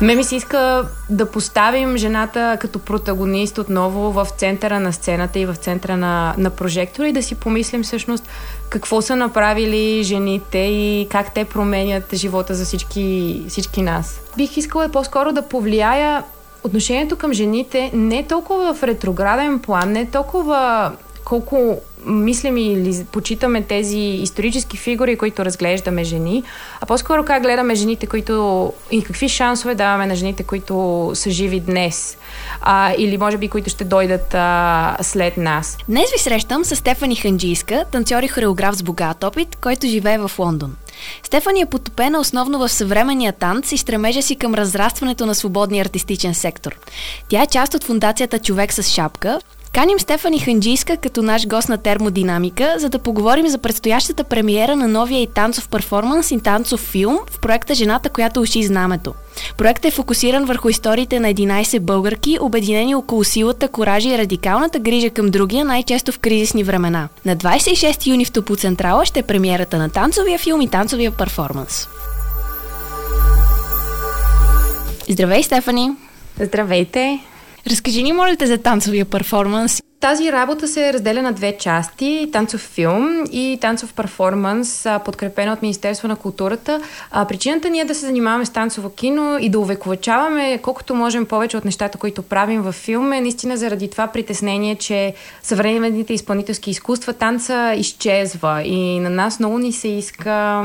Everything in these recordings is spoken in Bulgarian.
Ме ми се иска да поставим жената като протагонист отново в центъра на сцената и в центъра на, на прожектора и да си помислим всъщност какво са направили жените и как те променят живота за всички, всички нас. Бих искала по-скоро да повлияя отношението към жените не толкова в ретрограден план, не толкова колко мислим или почитаме тези исторически фигури, които разглеждаме жени, а по-скоро как гледаме жените, които и какви шансове даваме на жените, които са живи днес а, или може би които ще дойдат а, след нас. Днес ви срещам с Стефани Ханджийска, танцор и хореограф с богат опит, който живее в Лондон. Стефани е потопена основно в съвременния танц и стремежа си към разрастването на свободния артистичен сектор. Тя е част от фундацията Човек с шапка, Каним Стефани Ханджийска като наш гост на Термодинамика, за да поговорим за предстоящата премиера на новия и танцов перформанс и танцов филм в проекта Жената, която уши знамето. Проектът е фокусиран върху историите на 11 българки, обединени около силата, коража и радикалната грижа към другия, най-често в кризисни времена. На 26 юни в Топо Централа ще е премиерата на танцовия филм и танцовия перформанс. Здравей, Стефани! Здравейте! Разкажи ни, моля те, за танцовия перформанс. Тази работа се разделя на две части танцов филм и танцов перформанс, подкрепена от Министерство на културата. А, причината ни е да се занимаваме с танцово кино и да увековечаваме колкото можем повече от нещата, които правим във филм е наистина заради това притеснение, че съвременните изпълнителски изкуства танца изчезва и на нас много ни се иска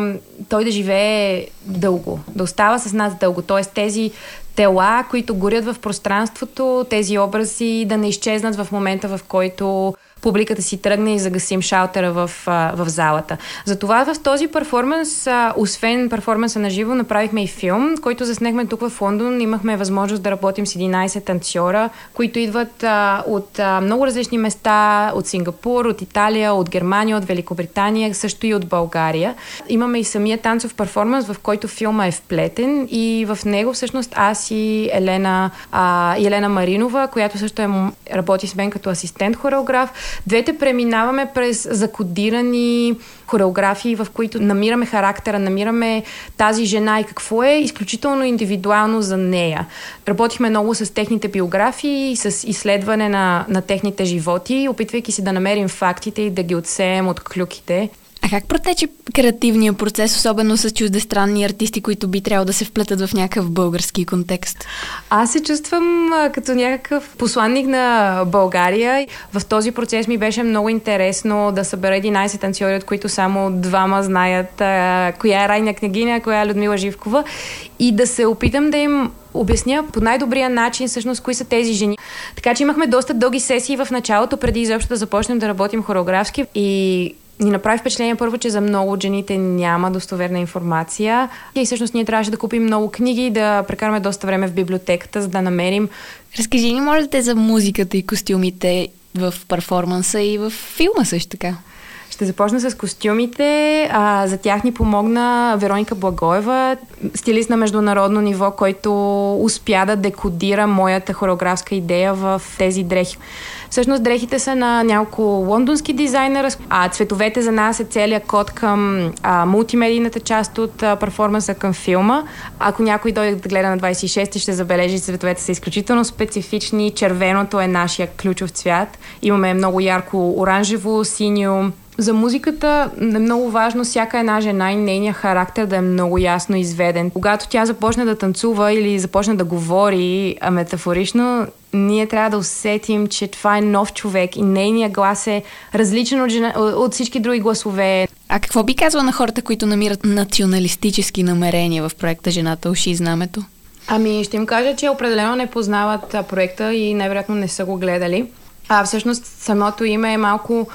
той да живее дълго, да остава с нас дълго. Тоест тези тела, които горят в пространството, тези образи да не изчезнат в момента, в който публиката си тръгне и загасим шалтера в, в залата. Затова в този перформанс, освен перформанса на живо, направихме и филм, който заснехме тук в Лондон. Имахме възможност да работим с 11 танцора, които идват от много различни места, от Сингапур, от Италия, от Германия, от Великобритания, също и от България. Имаме и самия танцов перформанс, в който филма е вплетен и в него всъщност аз и Елена, а, Елена Маринова, която също е, работи с мен като асистент хореограф, Двете преминаваме през закодирани хореографии, в които намираме характера, намираме тази жена и какво е изключително индивидуално за нея. Работихме много с техните биографии, с изследване на, на техните животи, опитвайки се да намерим фактите и да ги отсеем от клюките. А как протече креативния процес, особено с чуждестранни артисти, които би трябвало да се вплетат в някакъв български контекст? Аз се чувствам като някакъв посланник на България. В този процес ми беше много интересно да събера 11 танцори, от които само двама знаят коя е Райна княгиня, коя е Людмила Живкова и да се опитам да им обясня по най-добрия начин всъщност кои са тези жени. Така че имахме доста дълги сесии в началото, преди изобщо да започнем да работим хореографски и ни направи впечатление първо, че за много от жените няма достоверна информация. И всъщност ние трябваше да купим много книги, да прекараме доста време в библиотеката, за да намерим. Разкажи ни, моля те, за музиката и костюмите в перформанса и в филма също така. Ще започна с костюмите. А, за тях ни помогна Вероника Благоева, стилист на международно ниво, който успя да декодира моята хореографска идея в тези дрехи. Всъщност дрехите са на няколко лондонски дизайнера, а цветовете за нас е целият код към а, мултимедийната част от а, перформанса към филма. Ако някой дойде да гледа на 26 ще забележи, че цветовете са изключително специфични. Червеното е нашия ключов цвят. Имаме много ярко оранжево, синьо, за музиката е много важно всяка една жена и нейния характер да е много ясно изведен. Когато тя започне да танцува или започне да говори а метафорично, ние трябва да усетим, че това е нов човек и нейният глас е различен от, жена, от всички други гласове. А какво би казала на хората, които намират националистически намерения в проекта Жената уши и знамето? Ами ще им кажа, че определено не познават проекта и най-вероятно не са го гледали. А всъщност самото име е малко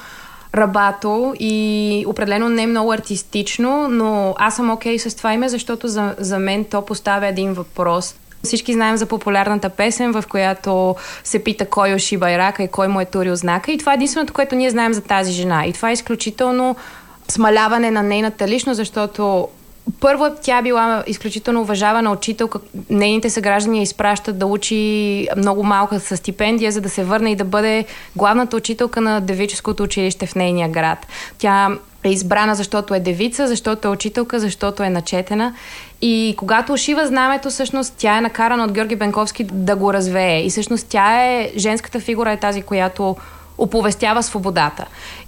рабато и определено не много артистично, но аз съм окей okay с това име, защото за, за мен то поставя един въпрос. Всички знаем за популярната песен, в която се пита кой е Оши Байрака и кой му е турил знака. И това е единственото, което ние знаем за тази жена. И това е изключително смаляване на нейната личност, защото първо тя била изключително уважавана учителка. Нейните съграждани я изпращат да учи много малка със стипендия, за да се върне и да бъде главната учителка на девическото училище в нейния град. Тя е избрана, защото е девица, защото е учителка, защото е начетена. И когато ушива знамето, всъщност тя е накарана от Георги Бенковски да го развее. И всъщност тя е, женската фигура е тази, която оповестява свободата.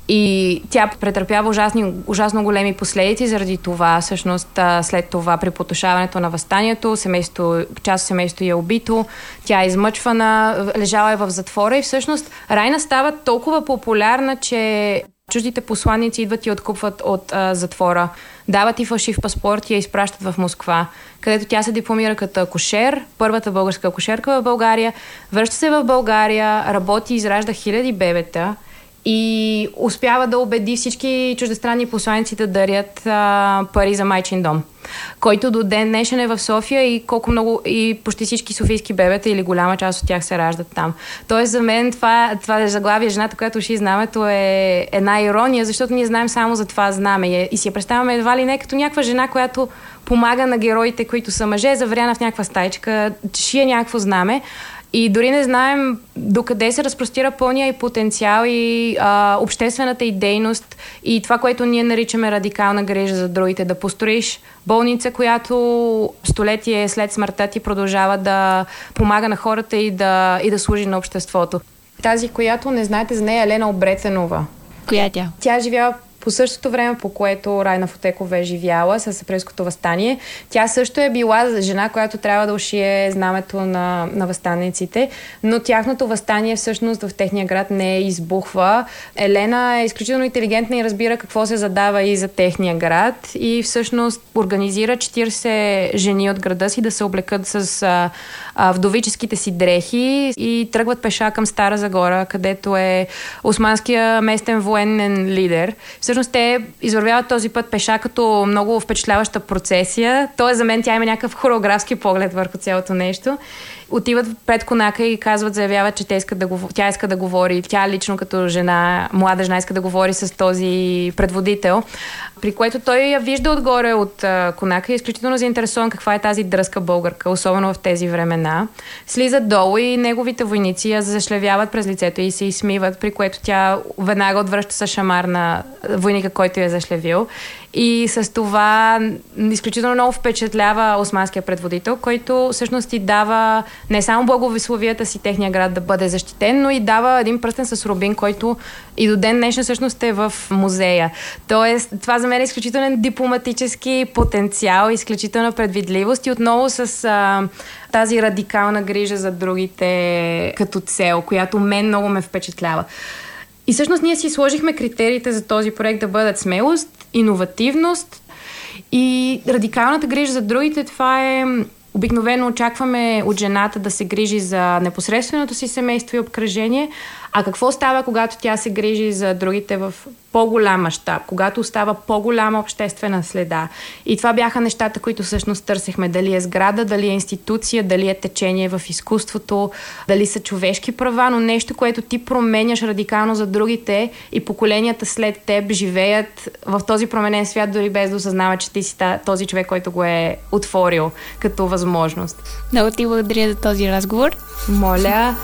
И тя претърпява ужасни, ужасно големи последици заради това. Всъщност, след това при потушаването на възстанието, семейство, част от семейството е убито, тя е измъчвана, лежала е в затвора и всъщност Райна става толкова популярна, че чуждите посланици идват и откупват от а, затвора. Дават и фалшив паспорт и я изпращат в Москва, където тя се дипломира като акушер, първата българска акушерка в България. Връща се в България, работи и изражда хиляди бебета и успява да убеди всички чуждестранни посланици да дарят а, пари за майчин дом, който до ден днешен е в София и колко много и почти всички софийски бебета или голяма част от тях се раждат там. Тоест за мен това, това е заглавие жената, която ши знамето е една ирония, защото ние знаем само за това знаме и си я представяме едва ли не като някаква жена, която помага на героите, които са мъже, завряна в някаква стайчка, шие някакво знаме, и дори не знаем докъде се разпростира пълния и потенциал и а, обществената и дейност и това, което ние наричаме радикална грижа за другите. Да построиш болница, която столетие след смъртта ти продължава да помага на хората и да, и да служи на обществото. Тази, която не знаете за нея, е Елена Обретенова. Коя е тя? Тя живява по същото време, по което Райна Фотекова е живяла с априлското възстание, тя също е била жена, която трябва да ушие знамето на, на възстанниците, но тяхното възстание всъщност в техния град не избухва. Елена е изключително интелигентна и разбира какво се задава и за техния град и всъщност организира 40 жени от града си да се облекат с а, а, вдовическите си дрехи и тръгват пеша към Стара Загора, където е османския местен военен лидер. Всъщност те извървяват този път пеша като много впечатляваща процесия. Тоест за мен тя има някакъв хореографски поглед върху цялото нещо отиват пред конака и казват, заявяват, че те искат да го, тя иска да говори, тя лично като жена, млада жена иска да говори с този предводител, при което той я вижда отгоре от конака и е изключително заинтересован каква е тази дръзка българка, особено в тези времена. Слизат долу и неговите войници я зашлевяват през лицето и се изсмиват, при което тя веднага отвръща с шамар на войника, който я е зашлевил и с това изключително много впечатлява османския предводител, който всъщност ти дава не само благовесловията си техния град да бъде защитен, но и дава един пръстен с рубин, който и до ден днешен всъщност е в музея. Тоест, това за мен е изключителен дипломатически потенциал, изключителна предвидливост и отново с а, тази радикална грижа за другите като цел, която мен много ме впечатлява. И всъщност ние си сложихме критериите за този проект да бъдат смелост, иновативност и радикалната грижа за другите. Това е Обикновено очакваме от жената да се грижи за непосредственото си семейство и обкръжение, а какво става, когато тя се грижи за другите в по-голям мащаб, когато става по-голяма обществена следа? И това бяха нещата, които всъщност търсехме. Дали е сграда, дали е институция, дали е течение в изкуството, дали са човешки права, но нещо, което ти променяш радикално за другите и поколенията след теб живеят в този променен свят, дори без да осъзнава, че ти си този човек, който го е отворил като възможност. Много ти благодаря за този разговор. Моля,